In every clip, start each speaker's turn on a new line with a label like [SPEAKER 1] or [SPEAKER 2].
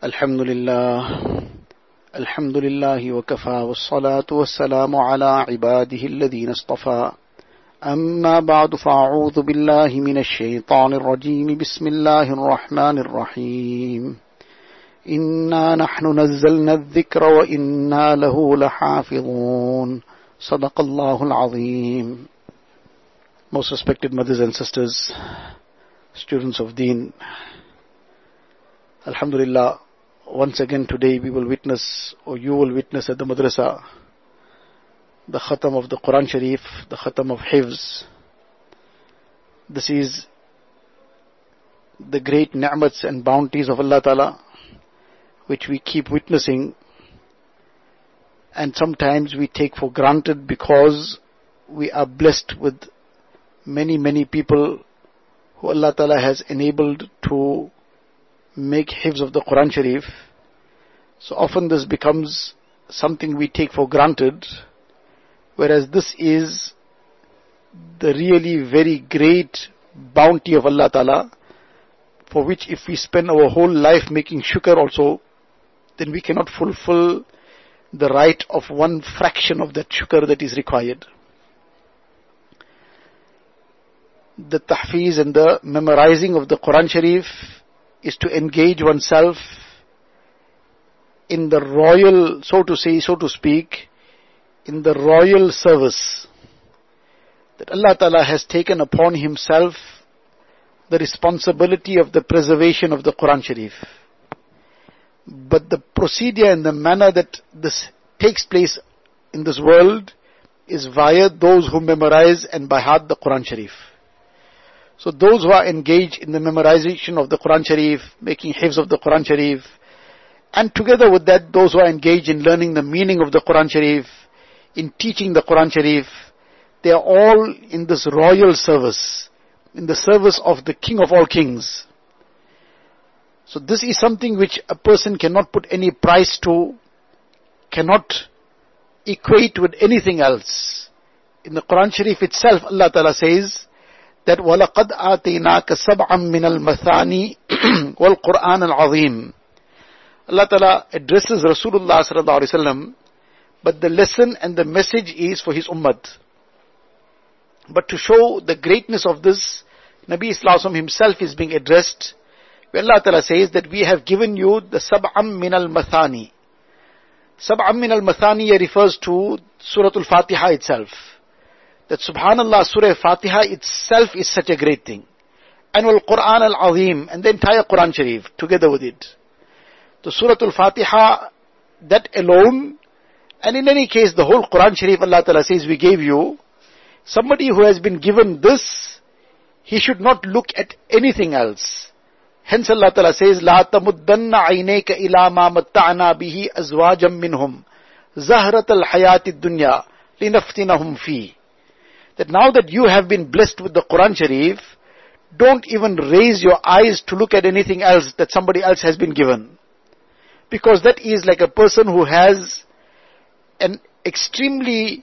[SPEAKER 1] الحمد لله الحمد لله وكفى والصلاة والسلام على عباده الذين اصطفى. أما بعد فأعوذ بالله من الشيطان الرجيم. بسم الله الرحمن الرحيم. إنا نحن نزلنا الذكر وإنا له لحافظون. صدق الله العظيم. Most respected mothers and sisters, students of Deen, Alhamdulillah, once again today we will witness, or you will witness at the madrasa, the khatam of the Quran Sharif, the khatam of Hifz. This is the great ni'mats and bounties of Allah Ta'ala, which we keep witnessing, and sometimes we take for granted because we are blessed with many, many people who Allah Ta'ala has enabled to make hifz of the Quran Sharif. So often this becomes something we take for granted, whereas this is the really very great bounty of Allah Ta'ala, for which if we spend our whole life making shukr also, then we cannot fulfill the right of one fraction of that shukr that is required. The tahfiz and the memorizing of the Quran Sharif is to engage oneself in the royal, so to say, so to speak, in the royal service that Allah Ta'ala has taken upon Himself the responsibility of the preservation of the Quran Sharif. But the procedure and the manner that this takes place in this world is via those who memorize and by heart the Quran Sharif. So those who are engaged in the memorization of the Quran Sharif, making hifz of the Quran Sharif, and together with that, those who are engaged in learning the meaning of the Quran Sharif, in teaching the Quran Sharif, they are all in this royal service, in the service of the King of all kings. So this is something which a person cannot put any price to, cannot equate with anything else. In the Quran Sharif itself, Allah Ta'ala says, that وَلَقَدْ آتَيْنَاكَ سَبْعًا مِنَ الْمَثَانِي وَالْقُرْآنَ الْعَظِيمِ Allah Ta'ala addresses Rasulullah sallallahu alaihi wasallam, but the lesson and the message is for his ummah. But to show the greatness of this, Nabi Islam himself is being addressed, where Allah Ta'ala says that we have given you the sab'am min al-mathani. Sab'am min al-mathani refers to Surah Al-Fatiha itself that subhanallah surah fatiha itself is such a great thing. And al quran al azim and the entire quran sharif together with it. The surah al fatiha that alone and in any case the whole quran sharif allah ta'ala says we gave you somebody who has been given this he should not look at anything else. Hence allah ta'ala says la tamuddanna aynaka ila ma matta'na bihi minhum. Zahrat al hayat ad-dunya linaftinahum fi that now that you have been blessed with the Quran Sharif, don't even raise your eyes to look at anything else that somebody else has been given. Because that is like a person who has an extremely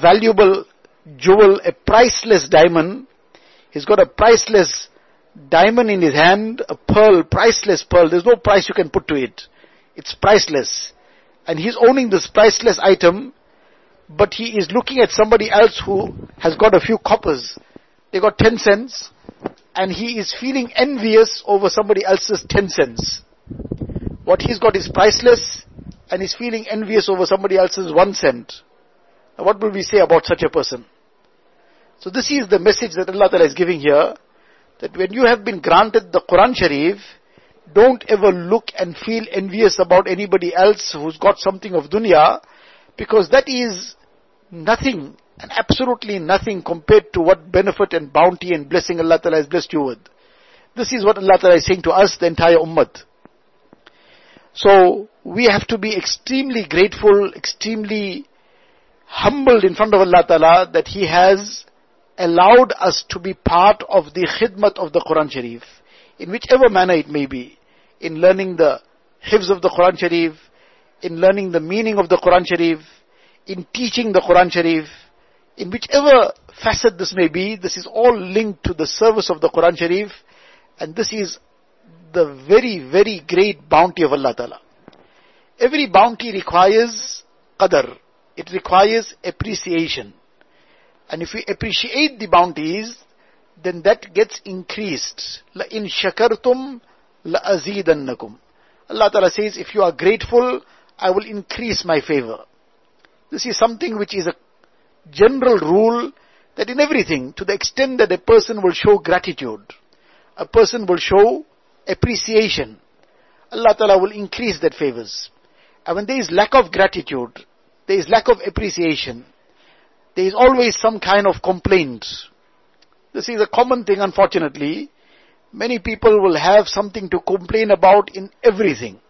[SPEAKER 1] valuable jewel, a priceless diamond. He's got a priceless diamond in his hand, a pearl, priceless pearl. There's no price you can put to it. It's priceless. And he's owning this priceless item but he is looking at somebody else who has got a few coppers. They got 10 cents, and he is feeling envious over somebody else's 10 cents. What he's got is priceless, and he's feeling envious over somebody else's 1 cent. Now what will we say about such a person? So this is the message that Allah is giving here, that when you have been granted the Quran Sharif, don't ever look and feel envious about anybody else who's got something of dunya, because that is nothing and absolutely nothing compared to what benefit and bounty and blessing Allah Ta'ala has blessed you with. This is what Allah Ta'ala is saying to us, the entire ummah. So, we have to be extremely grateful, extremely humbled in front of Allah Ta'ala that He has allowed us to be part of the khidmat of the Quran Sharif, in whichever manner it may be, in learning the hifz of the Quran Sharif, in learning the meaning of the Quran Sharif, in teaching the Quran Sharif, in whichever facet this may be, this is all linked to the service of the Quran Sharif, and this is the very, very great bounty of Allah Ta'ala. Every bounty requires qadr. It requires appreciation. And if we appreciate the bounties, then that gets increased. La in shakartum la azidannakum. Allah Ta'ala says, if you are grateful, I will increase my favor. This is something which is a general rule that in everything, to the extent that a person will show gratitude, a person will show appreciation, Allah Ta'ala will increase that favors. And when there is lack of gratitude, there is lack of appreciation, there is always some kind of complaint. This is a common thing, unfortunately. Many people will have something to complain about in everything.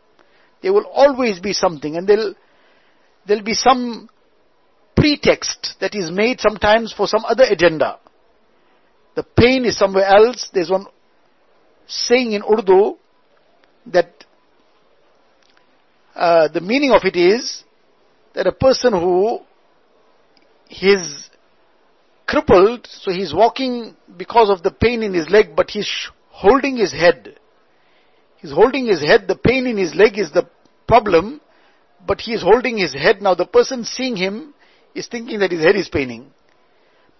[SPEAKER 1] There will always be something, and there'll, there'll be some pretext that is made sometimes for some other agenda. The pain is somewhere else. There's one saying in Urdu that uh, the meaning of it is that a person who is crippled, so he's walking because of the pain in his leg, but he's holding his head. He's holding his head, the pain in his leg is the problem, but he is holding his head. Now the person seeing him is thinking that his head is paining.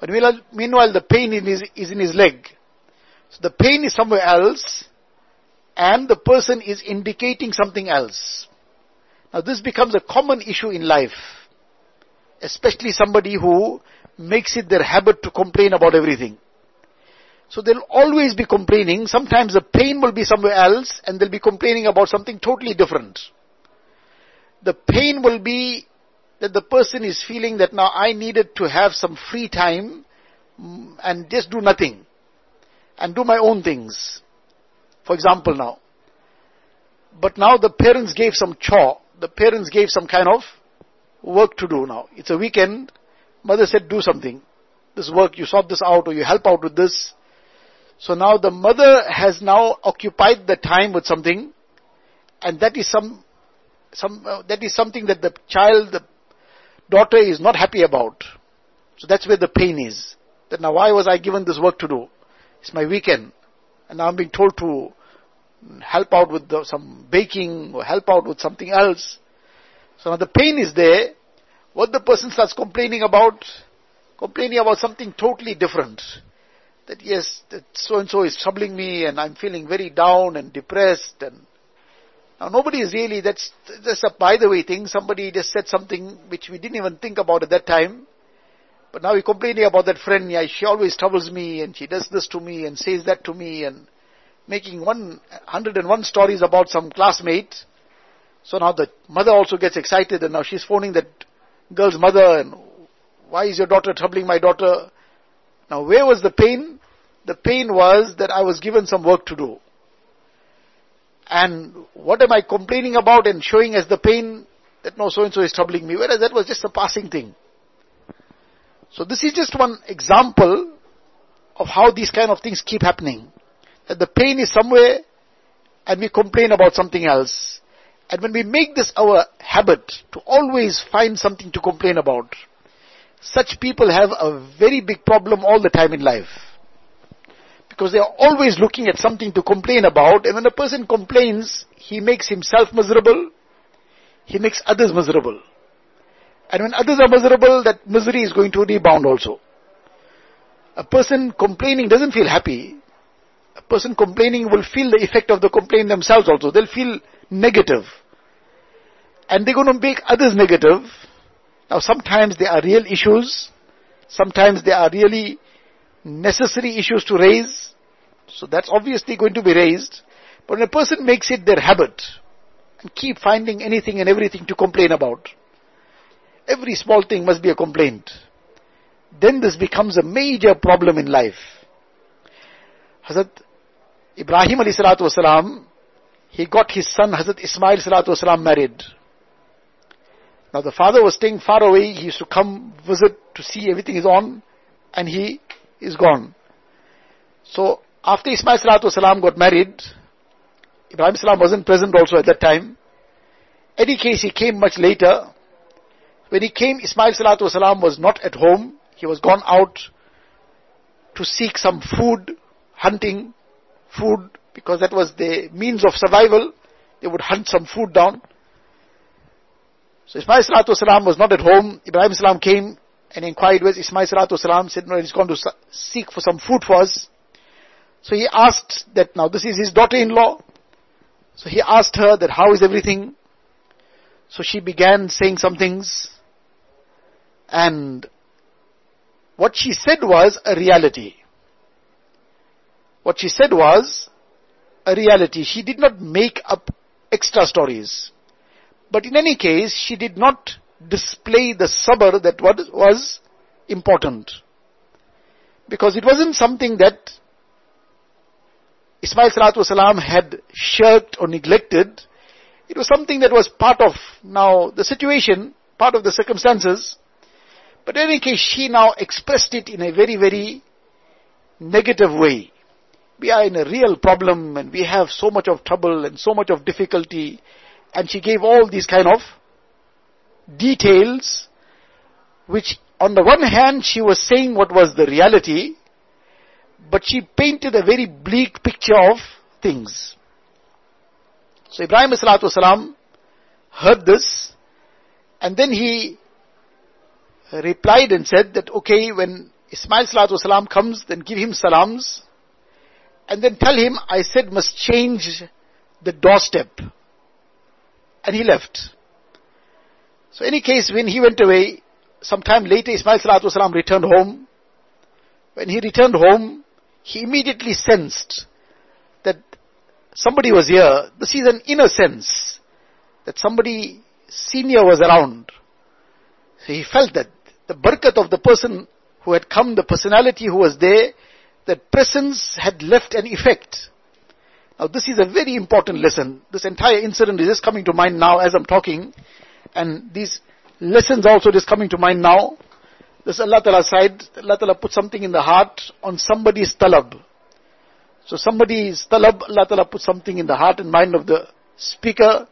[SPEAKER 1] But meanwhile, the pain in his, is in his leg. So the pain is somewhere else, and the person is indicating something else. Now this becomes a common issue in life, especially somebody who makes it their habit to complain about everything. So they'll always be complaining. Sometimes the pain will be somewhere else and they'll be complaining about something totally different. The pain will be that the person is feeling that now I needed to have some free time mm, and just do nothing and do my own things. For example now. But now the parents gave some chore. The parents gave some kind of work to do now. It's a weekend. Mother said do something. This work, you sort this out or you help out with this. So now the mother has now occupied the time with something and that is some, some, uh, that is something that the child, the daughter is not happy about. So that's where the pain is. That now why was I given this work to do? It's my weekend. And now I'm being told to help out with the, some baking or help out with something else. So now the pain is there. What the person starts complaining about, complaining about something totally different. That yes, that so and so is troubling me and I'm feeling very down and depressed and now nobody is really, that's just a by the way thing, somebody just said something which we didn't even think about at that time. But now we're complaining about that friend, yeah, she always troubles me and she does this to me and says that to me and making 101 stories about some classmate. So now the mother also gets excited and now she's phoning that girl's mother and why is your daughter troubling my daughter? Now where was the pain? The pain was that I was given some work to do. And what am I complaining about and showing as the pain that no so and so is troubling me, whereas that was just a passing thing. So this is just one example of how these kind of things keep happening. That the pain is somewhere and we complain about something else. And when we make this our habit to always find something to complain about, such people have a very big problem all the time in life because they are always looking at something to complain about, and when a person complains, he makes himself miserable, he makes others miserable. And when others are miserable, that misery is going to rebound also. A person complaining doesn't feel happy. A person complaining will feel the effect of the complaint themselves also. They'll feel negative. And they're going to make others negative. Now sometimes there are real issues. Sometimes there are really necessary issues to raise. So that's obviously going to be raised. But when a person makes it their habit and keep finding anything and everything to complain about, every small thing must be a complaint, then this becomes a major problem in life. Hazrat Ibrahim alayhi salatu wasalam, he got his son Hazrat Ismail salatu wasalam married. Now the father was staying far away, he used to come visit to see everything is on, and he is gone. So after Ismail salam got married, Ibrahim salam wasn't present also at that time. Any case, he came much later. When he came, Ismail salam was not at home. He was gone out to seek some food, hunting food, because that was the means of survival. They would hunt some food down. So Ismail salam was not at home. Ibrahim salam came and inquired where Ismail salam said, no, he's gone to seek for some food for us. So he asked that now this is his daughter-in-law. So he asked her that how is everything? So she began saying some things. And what she said was a reality. What she said was a reality. She did not make up extra stories. But in any case, she did not display the sabr that was important. Because it wasn't something that Ismail salatu salam had shirked or neglected. It was something that was part of now the situation, part of the circumstances. But in any case, she now expressed it in a very, very negative way. We are in a real problem and we have so much of trouble and so much of difficulty. And she gave all these kind of details, which on the one hand she was saying what was the reality, but she painted a very bleak picture of things. So Ibrahim salam heard this, and then he replied and said that, okay, when Ismail salatu comes, then give him salams, and then tell him I said must change the doorstep. And he left. So in any case, when he went away, sometime later Ismail salatu returned home. When he returned home, he immediately sensed that somebody was here. This is an inner sense that somebody senior was around. So he felt that the barakat of the person who had come, the personality who was there, that presence had left an effect. Now this is a very important lesson. This entire incident is just coming to mind now as I'm talking. And these lessons also just coming to mind now. This Allah Ta'ala side, Allah Ta'ala put something in the heart on somebody's talab. So somebody's talab, Allah Ta'ala put something in the heart and mind of the speaker.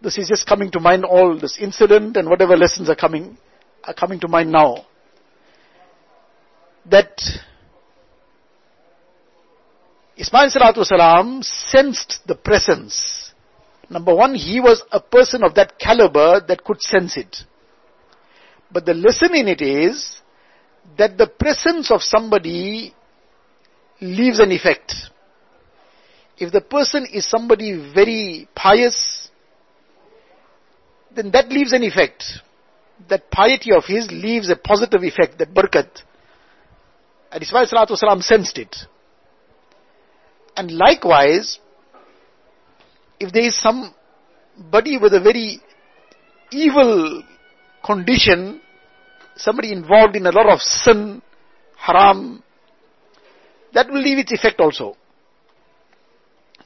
[SPEAKER 1] This is just coming to mind all this incident and whatever lessons are coming, are coming to mind now. That Ismail Salatu Salam sensed the presence. Number one, he was a person of that caliber that could sense it. But the lesson in it is that the presence of somebody leaves an effect. If the person is somebody very pious, then that leaves an effect. That piety of his leaves a positive effect, that barakat. And Ismail Salatu Salam sensed it. And likewise, if there is somebody with a very evil condition, somebody involved in a lot of sin, haram, that will leave its effect also.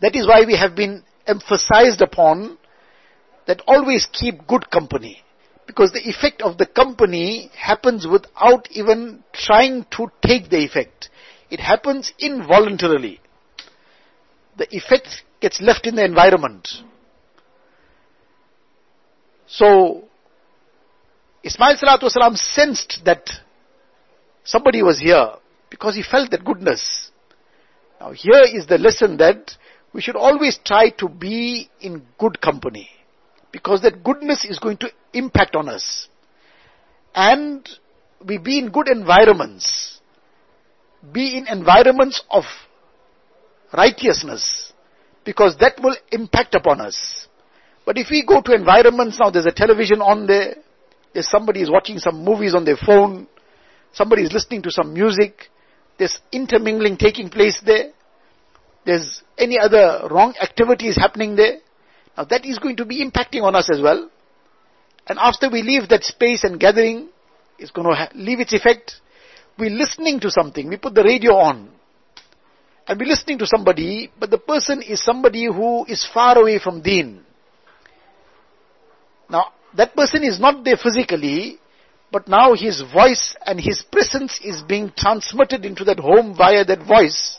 [SPEAKER 1] That is why we have been emphasized upon that always keep good company. Because the effect of the company happens without even trying to take the effect. It happens involuntarily. The effect gets left in the environment. So, Ismail salatu wasalam sensed that somebody was here because he felt that goodness. Now here is the lesson that we should always try to be in good company because that goodness is going to impact on us. And we be in good environments. Be in environments of righteousness because that will impact upon us. But if we go to environments now, there's a television on there, somebody is watching some movies on their phone. Somebody is listening to some music. There's intermingling taking place there. There's any other wrong activities happening there. Now that is going to be impacting on us as well. And after we leave that space and gathering, it's going to ha- leave its effect. We're listening to something. We put the radio on. And we're listening to somebody, but the person is somebody who is far away from deen. Now, that person is not there physically, but now his voice and his presence is being transmitted into that home via that voice.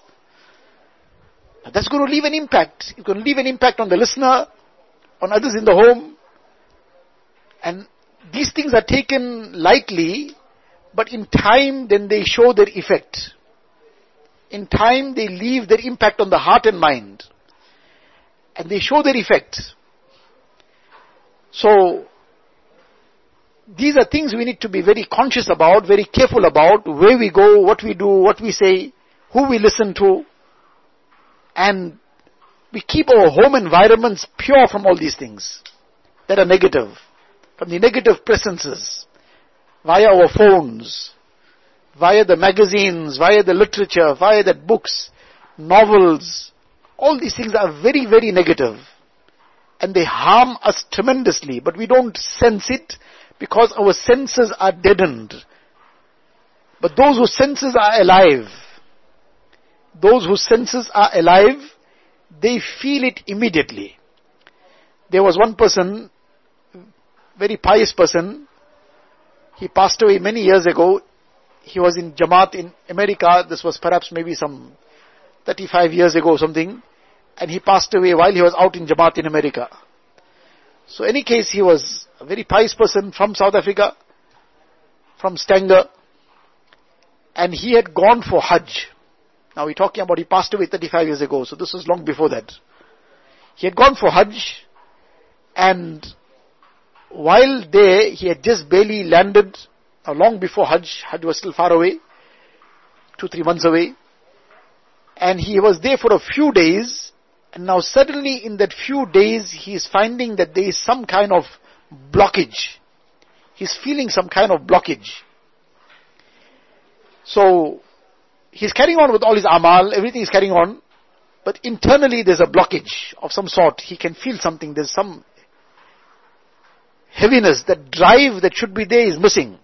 [SPEAKER 1] Now that's going to leave an impact. It's going to leave an impact on the listener, on others in the home. And these things are taken lightly, but in time then they show their effect. in time they leave their impact on the heart and mind. And they show their effect. So, these are things we need to be very conscious about, very careful about, where we go, what we do, what we say, who we listen to, and we keep our home environments pure from all these things that are negative, from the negative presences, via our phones, via the magazines, via the literature, via the books, novels, all these things are very, very negative. And they harm us tremendously, but we don't sense it because our senses are deadened. But those whose senses are alive, those whose senses are alive, they feel it immediately. There was one person, very pious person, he passed away many years ago. He was in Jamaat in America. This was perhaps maybe some 35 years ago or something. And he passed away while he was out in Jamaat in America. So any case, he was a very pious person from South Africa, from Stanger. And he had gone for Hajj. Now we're talking about he passed away 35 years ago, so this was long before that. He had gone for Hajj, and while there, he had just barely landed, uh, long before Hajj, Hajj was still far away, two, three months away, and he was there for a few days, and now suddenly in that few days, he is finding that there is some kind of blockage. He's feeling some kind of blockage. So, he's carrying on with all his amal, everything is carrying on, but internally there's a blockage of some sort. He can feel something, there's some heaviness, that drive that should be there is missing.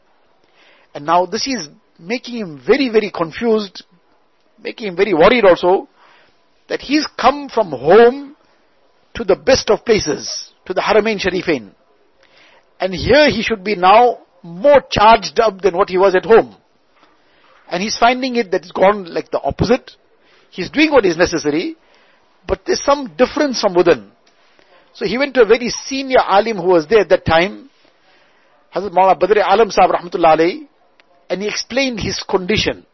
[SPEAKER 1] And now this is making him very, very confused, making him very worried also, that he's come from home to the best of places, to the Haramain Sharifain. And here he should be now more charged up than what he was at home. And he's finding it that it's gone like the opposite. He's doing what is necessary, but there's some difference from within. So he went to a very senior alim who was there at that time, Hazrat Maulana Badr Alam Sahib Rahmatullah alayhi, and he explained his condition.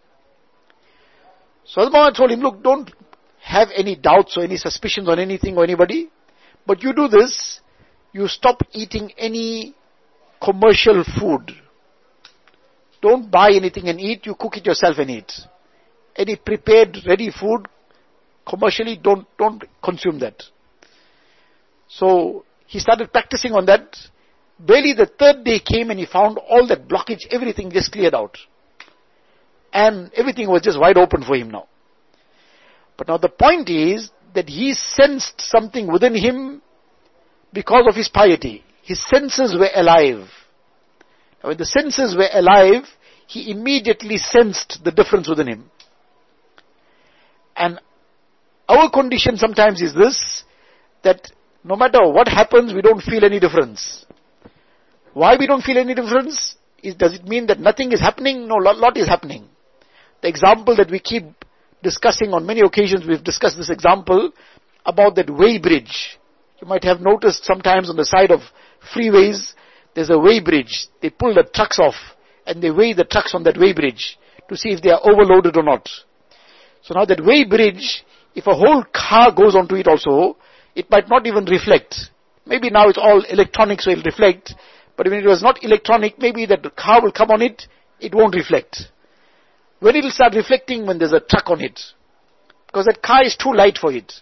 [SPEAKER 1] So Hazrat Maulana told him, look, don't have any doubts or any suspicions on anything or anybody, but you do this, you stop eating any commercial food. Don't buy anything and eat, you cook it yourself and eat. Any prepared, ready food, commercially, don't, don't consume that. So he started practicing on that. Barely the third day came and he found all that blockage, everything just cleared out. And everything was just wide open for him now. But now the point is that he sensed something within him because of his piety. His senses were alive. Now when the senses were alive, he immediately sensed the difference within him. And our condition sometimes is this, that no matter what happens, we don't feel any difference. Why we don't feel any difference? Is, does it mean that nothing is happening? No, lot, lot is happening. The example that we keep discussing on many occasions, we've discussed this example about that weigh bridge. You might have noticed sometimes on the side of freeways, there's a weigh bridge. They pull the trucks off and they weigh the trucks on that weigh bridge to see if they are overloaded or not. So now that weigh bridge, if a whole car goes onto it also, it might not even reflect. Maybe now it's all electronic so it'll reflect, but when it was not electronic, maybe that car will come on it, it won't reflect. When it will start reflecting when there's a truck on it. Because that car is too light for it.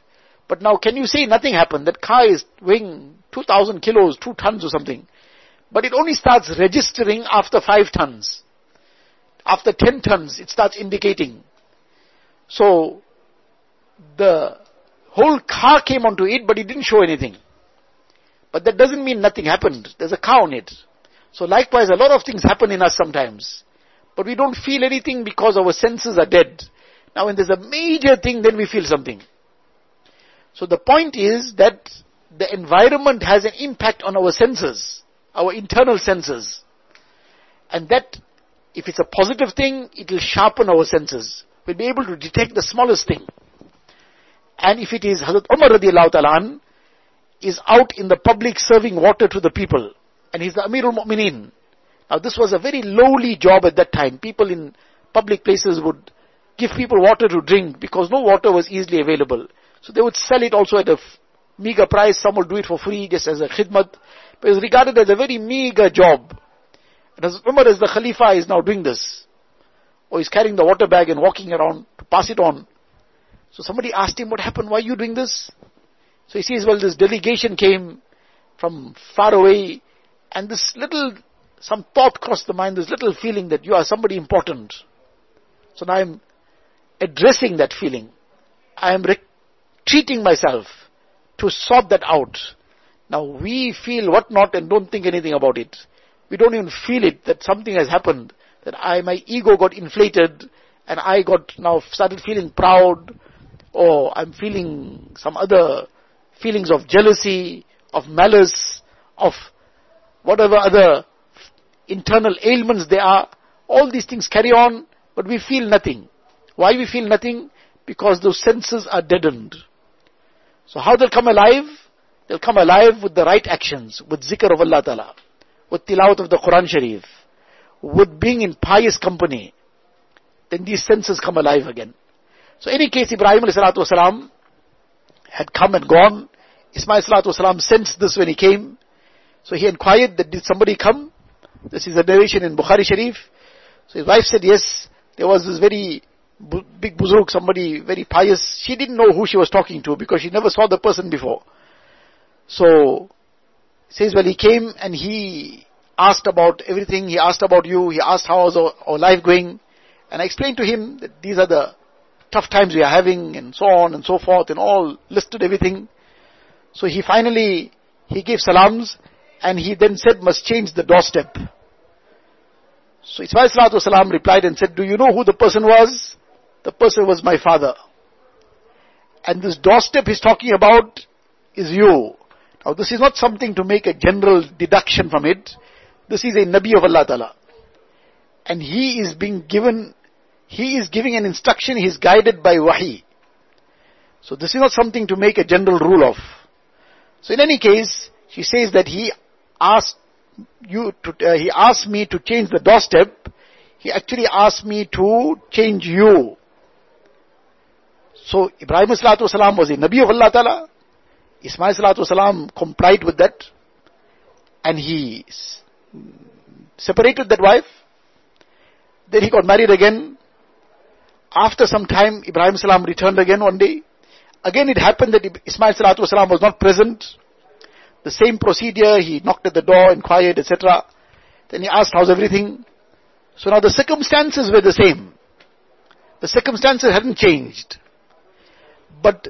[SPEAKER 1] But now can you say nothing happened? That car is weighing 2000 kilos, 2 tons or something. But it only starts registering after 5 tons. After 10 tons, it starts indicating. So, the whole car came onto it, but it didn't show anything. But that doesn't mean nothing happened. There's a car on it. So likewise, a lot of things happen in us sometimes. But we don't feel anything because our senses are dead. Now when there's a major thing, then we feel something. So the point is that the environment has an impact on our senses, our internal senses. And that, if it's a positive thing, it will sharpen our senses. We'll be able to detect the smallest thing. And if it is Hazrat Umar radiallahu ta'ala is out in the public serving water to the people, and he's the Amirul Mu'mineen. Now this was a very lowly job at that time. People in public places would give people water to drink because no water was easily available. So they would sell it also at a meager price. Some would do it for free just as a khidmat. But it was regarded as a very meager job. And as Umar as the Khalifa is now doing this. Or he's carrying the water bag and walking around to pass it on. So somebody asked him, what happened? Why are you doing this? So he says, well, this delegation came from far away and this little, some thought crossed the mind, this little feeling that you are somebody important. So now I'm addressing that feeling. I am retreating myself to sort that out. Now we feel what not and don't think anything about it. We don't even feel it that something has happened, that I, my ego got inflated and I got now started feeling proud or I'm feeling some other feelings of jealousy, of malice, of whatever other internal ailments there are. All these things carry on, but we feel nothing. Why we feel nothing? Because those senses are deadened. So how they'll come alive? They'll come alive with the right actions, with zikr of Allah Ta'ala, with tilawat of the Quran Sharif, with being in pious company. Then these senses come alive again. So any case, Ibrahim والسلام, had come and gone. Ismail والسلام, sensed this when he came. So he inquired that did somebody come? This is a narration in Bukhari Sharif. So his wife said yes. There was this very big buzurg, somebody very pious. She didn't know who she was talking to because she never saw the person before. So, says, well, he came and he asked about everything. He asked about you. He asked how was our, our life going. And I explained to him that these are the tough times we are having and so on and so forth and all listed everything. So he finally, he gave salams and he then said must change the doorstep. So Ismail Salam replied and said, do you know who the person was? The person was my father. And this doorstep he's talking about is you. Now this is not something to make a general deduction from it. This is a Nabi of Allah Ta'ala. And he is being given, he is giving an instruction, he is guided by wahi. So this is not something to make a general rule of. So in any case, she says that he asked you to, uh, he asked me to change the doorstep. He actually asked me to change you. So Ibrahim salatu was a Nabi of Allah Ta'ala. Ismail salatu complied with that. And he separated that wife. Then he got married again. After some time, Ibrahim salam returned again one day. Again it happened that Ismail salatu was not present. The same procedure, he knocked at the door, inquired, etc. Then he asked, how's everything? So now the circumstances were the same. The circumstances hadn't changed. But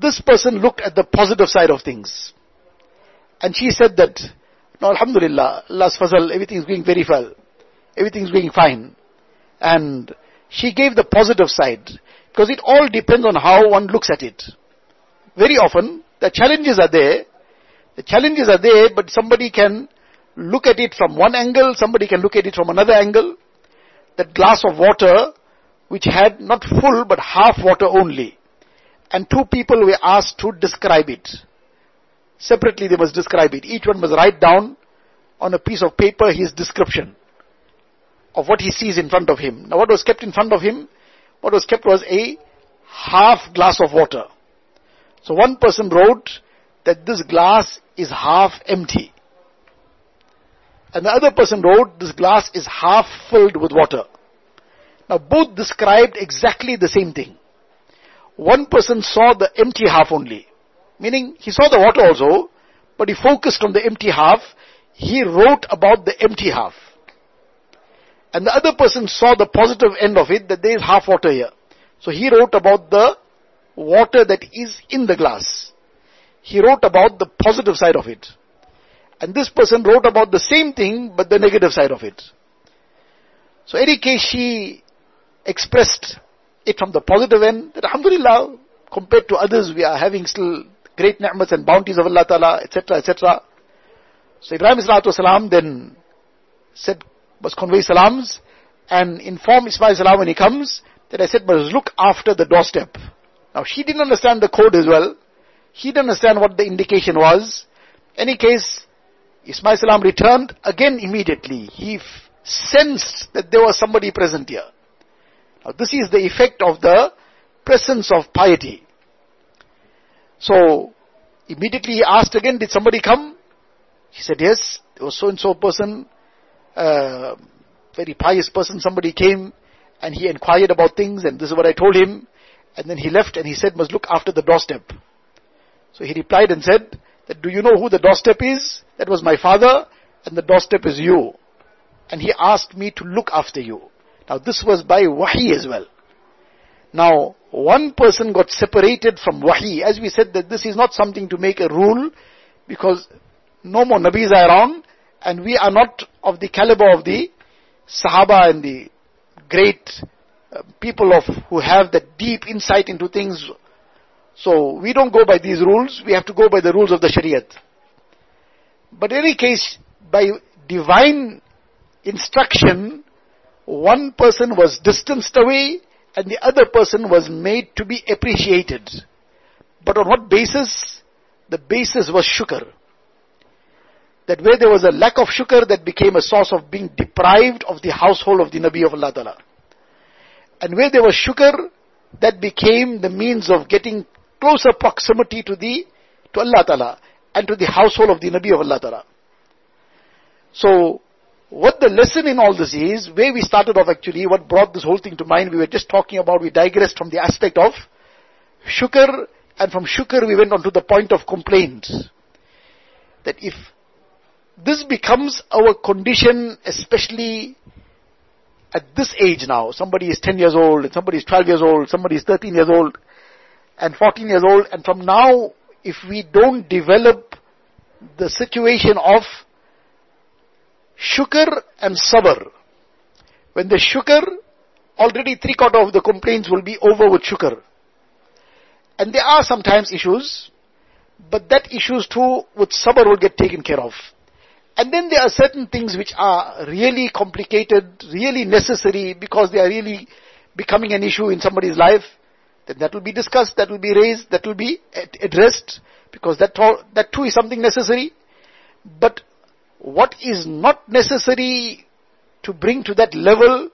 [SPEAKER 1] this person looked at the positive side of things. And she said that, no, Alhamdulillah, Allah's fazal, everything is going very well. Everything is going fine. And she gave the positive side. Because it all depends on how one looks at it. Very often, the challenges are there. The challenges are there, but somebody can look at it from one angle, somebody can look at it from another angle. That glass of water, which had not full, but half water only and two people were asked to describe it. Separately they must describe it. Each one must write down on a piece of paper his description of what he sees in front of him. Now what was kept in front of him? What was kept was a half glass of water. So one person wrote that this glass is half empty. And the other person wrote this glass is half filled with water. Now both described exactly the same thing one person saw the empty half only. Meaning, he saw the water also, but he focused on the empty half. He wrote about the empty half. And the other person saw the positive end of it, that there is half water here. So he wrote about the water that is in the glass. He wrote about the positive side of it. And this person wrote about the same thing, but the negative side of it. So any case, she expressed it from the positive end, that alhamdulillah, compared to others, we are having still great ni'mats and bounties of Allah Ta'ala, etc., etc. So Ibrahim Salatu Salam then said, was convey salams, and inform Ismail Salam when he comes, that I said, must look after the doorstep. Now she didn't understand the code as well. He didn't understand what the indication was. Any case, Ismail Salam returned again immediately. He sensed that there was somebody present here. Now this is the effect of the presence of piety. So, immediately he asked again, did somebody come? He said, yes, there was so and so person, uh, very pious person, somebody came and he inquired about things and this is what I told him. And then he left and he said, must look after the doorstep. So he replied and said, that do you know who the doorstep is? That was my father and the doorstep is you. And he asked me to look after you. Now this was by wahi as well. Now, one person got separated from wahi. As we said that this is not something to make a rule because no more nabis are around and we are not of the caliber of the sahaba and the great uh, people of who have that deep insight into things. So we don't go by these rules. We have to go by the rules of the Shariat. But in any case, by divine instruction, one person was distanced away and the other person was made to be appreciated. But on what basis? The basis was shukr. That where there was a lack of shukr, that became a source of being deprived of the household of the Nabi of Allah. And where there was shukr, that became the means of getting closer proximity to the, to Allah Ta'ala and to the household of the Nabi of Allah Ta'ala. So, what the lesson in all this is, where we started off actually, what brought this whole thing to mind, we were just talking about, we digressed from the aspect of shukr, and from shukr we went on to the point of complaint. That if this becomes our condition, especially at this age now, somebody is 10 years old, somebody is 12 years old, somebody is 13 years old, and 14 years old, and from now, if we don't develop the situation of shukr and sabr. When the shukr, already three quarter of the complaints will be over with shukr. And there are sometimes issues, but that issues too with sabr will get taken care of. And then there are certain things which are really complicated, really necessary because they are really becoming an issue in somebody's life. Then that will be discussed, that will be raised, that will be addressed because that, that too is something necessary. But what is not necessary to bring to that level,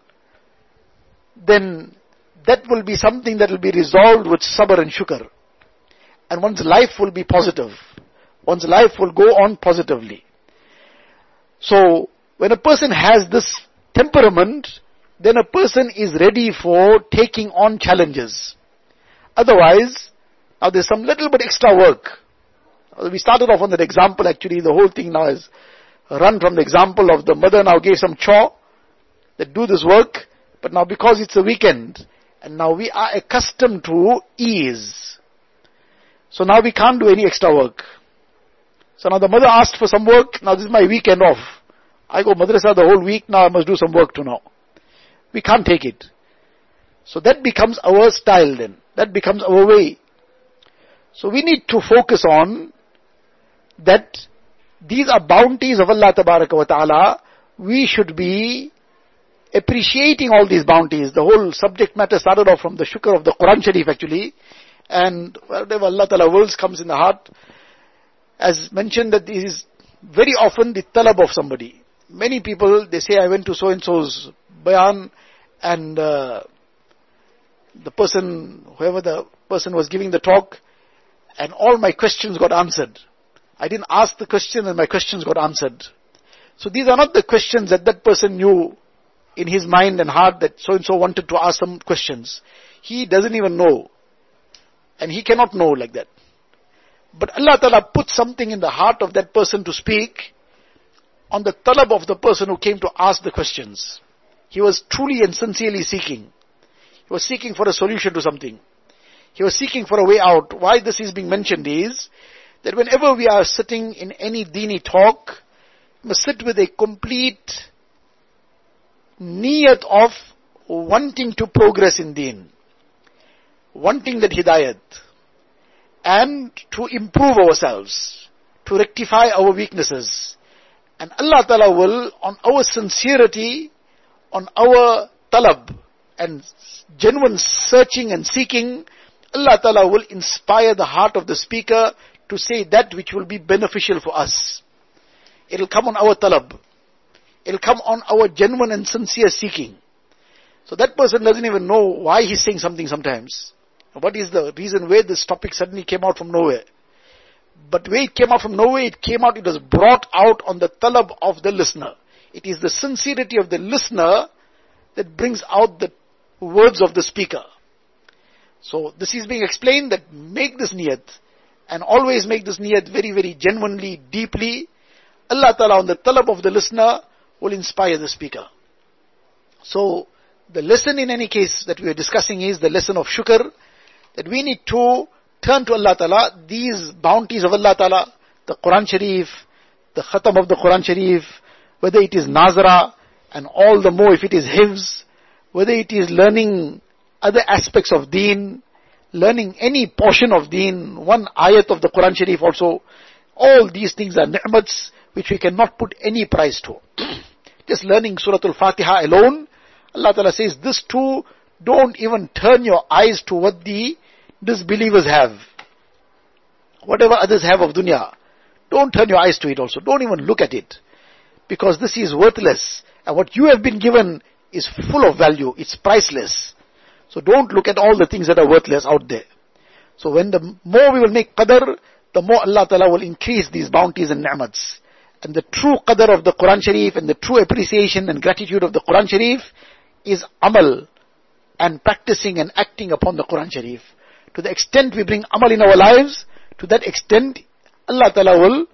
[SPEAKER 1] then that will be something that will be resolved with sabr and shukr. And one's life will be positive. One's life will go on positively. So, when a person has this temperament, then a person is ready for taking on challenges. Otherwise, now there's some little bit extra work. We started off on that example actually, the whole thing now is run from the example of the mother now gave some chore that do this work, but now because it's a weekend, and now we are accustomed to ease. So now we can't do any extra work. So now the mother asked for some work, now this is my weekend off. I go madrasa the whole week, now I must do some work to now. We can't take it. So that becomes our style then. That becomes our way. So we need to focus on that these are bounties of Allah wa ta'ala. We should be appreciating all these bounties. The whole subject matter started off from the shukr of the Quran Sharif actually. And whatever Allah Ta'ala wills comes in the heart. As mentioned that this is very often the talab of somebody. Many people, they say, I went to so-and-so's bayan and uh, the person, whoever the person was giving the talk, and all my questions got answered. I didn't ask the question and my questions got answered. So these are not the questions that that person knew in his mind and heart that so and so wanted to ask some questions. He doesn't even know. And he cannot know like that. But Allah Ta'ala put something in the heart of that person to speak on the talab of the person who came to ask the questions. He was truly and sincerely seeking. He was seeking for a solution to something. He was seeking for a way out. Why this is being mentioned is that whenever we are sitting in any dini talk, we must sit with a complete niyat of wanting to progress in deen, wanting that hidayat, and to improve ourselves, to rectify our weaknesses. And Allah Ta'ala will, on our sincerity, on our talab, and genuine searching and seeking, Allah Ta'ala will inspire the heart of the speaker to say that which will be beneficial for us. It'll come on our talab. It'll come on our genuine and sincere seeking. So that person doesn't even know why he's saying something sometimes. What is the reason where this topic suddenly came out from nowhere? But where it came out from nowhere, it came out, it was brought out on the talab of the listener. It is the sincerity of the listener that brings out the words of the speaker. So this is being explained that make this niyat and always make this niyat very, very genuinely, deeply. Allah Ta'ala on the talab of the listener will inspire the speaker. So the lesson in any case that we are discussing is the lesson of shukr, that we need to turn to Allah Ta'ala, these bounties of Allah Ta'ala, the Quran Sharif, the khatam of the Quran Sharif, whether it is Nazara, and all the more if it is Hifz, whether it is learning other aspects of deen, learning any portion of deen, one ayat of the Quran Sharif also, all these things are ni'mats which we cannot put any price to. Just learning Surah Al-Fatiha alone, Allah Ta'ala says, this too, don't even turn your eyes to what the disbelievers have. Whatever others have of dunya, don't turn your eyes to it also. Don't even look at it. Because this is worthless. And what you have been given is full of value. It's priceless. So don't look at all the things that are worthless out there. So when the more we will make qadr, the more Allah Ta'ala will increase these bounties and ni'mats. And the true qadr of the Quran Sharif and the true appreciation and gratitude of the Quran Sharif is amal and practicing and acting upon the Quran Sharif. To the extent we bring amal in our lives, to that extent Allah Ta'ala will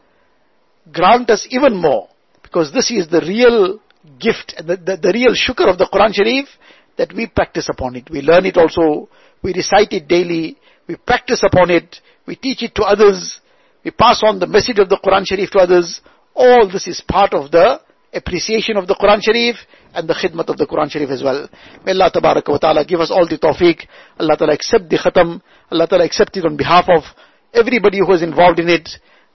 [SPEAKER 1] grant us even more. Because this is the real gift, the, the, the real shukr of the Quran Sharif, that we practice upon it. We learn it also, we recite it daily, we practice upon it, we teach it to others, we pass on the message of the Quran Sharif to others. All this is part of the appreciation of the Quran Sharif and the khidmat of the Quran Sharif as well. May Allah wa ta'ala give us all the tawfiq. Allah ta'ala accept the khatam. Allah ta'ala accept it on behalf of everybody who is involved in it.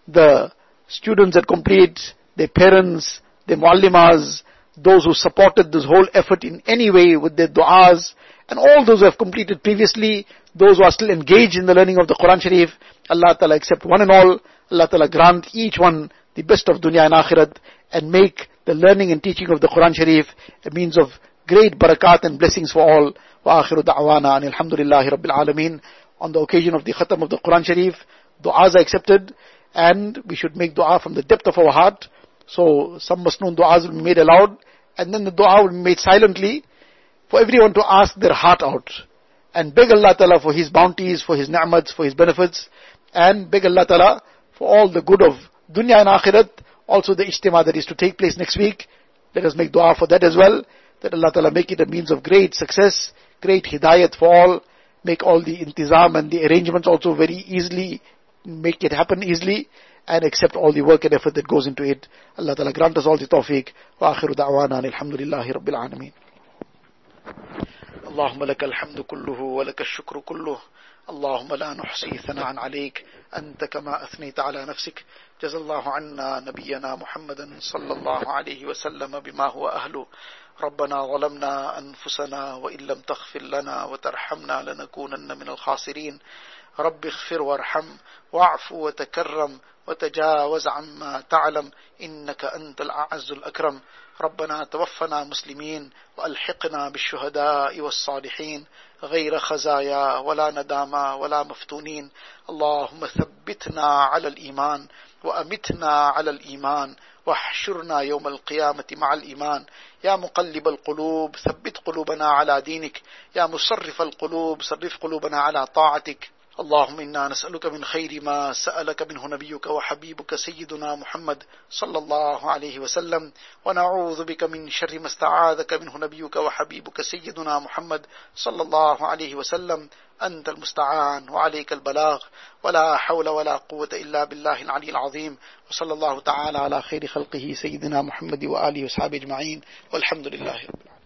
[SPEAKER 1] The students that complete, their parents, their muallimas, those who supported this whole effort in any way with their du'as, and all those who have completed previously, those who are still engaged in the learning of the Quran Sharif, Allah Ta'ala accept one and all, Allah Ta'ala grant each one the best of dunya and akhirat, and make the learning and teaching of the Quran Sharif a means of great barakat and blessings for all. Wa akhiru da'wana and alhamdulillahi rabbil alameen. On the occasion of the khatam of the Quran Sharif, du'as are accepted, and we should make dua from the depth of our heart, so some masnoon du'as will be made aloud, and then the dua will be made silently for everyone to ask their heart out. And beg Allah Ta'ala for His bounties, for His ni'mats, for His benefits, and beg Allah Ta'ala for all the good of dunya and akhirat, also the ijtima that is to take place next week. Let us make dua for that as well, that Allah Ta'ala make it a means of great success, great hidayat for all, make all the intizam and the arrangements also very easily, make it happen easily, and accept all the work and effort that goes into it. Allah Ta'ala grant us all the tawfiq. Wa akhiru da'wana alhamdulillahi rabbil alameen. اللهم لك الحمد كله ولك الشكر كله اللهم لا نحصي ثناء عليك أنت كما أثنيت على نفسك جزا الله عنا نبينا محمدا صلى الله عليه وسلم بما هو أهله ربنا ظلمنا أنفسنا وإن لم تغفر لنا وترحمنا لنكونن من الخاسرين. رب اغفر وارحم واعف وتكرم وتجاوز عما تعلم إنك أنت الأعز الأكرم. ربنا توفنا مسلمين وألحقنا بالشهداء والصالحين. غير خزايا ولا ندامى ولا مفتونين. اللهم ثبتنا على الإيمان. وأمتنا على الإيمان واحشرنا يوم القيامة مع الإيمان. يا مقلب القلوب ثبت قلوبنا على دينك. يا مصرف القلوب صرف قلوبنا على طاعتك. اللهم إنا نسألك من خير ما سألك منه نبيك وحبيبك سيدنا محمد صلى الله عليه وسلم. ونعوذ بك من شر ما استعاذك منه نبيك وحبيبك سيدنا محمد صلى الله عليه وسلم. أنت المستعان وعليك البلاغ. ولا حول ولا قوة إلا بالله العلي العظيم. وصلى الله تعالى على خير خلقه سيدنا محمد وآله وصحبه أجمعين. والحمد لله رب العالمين.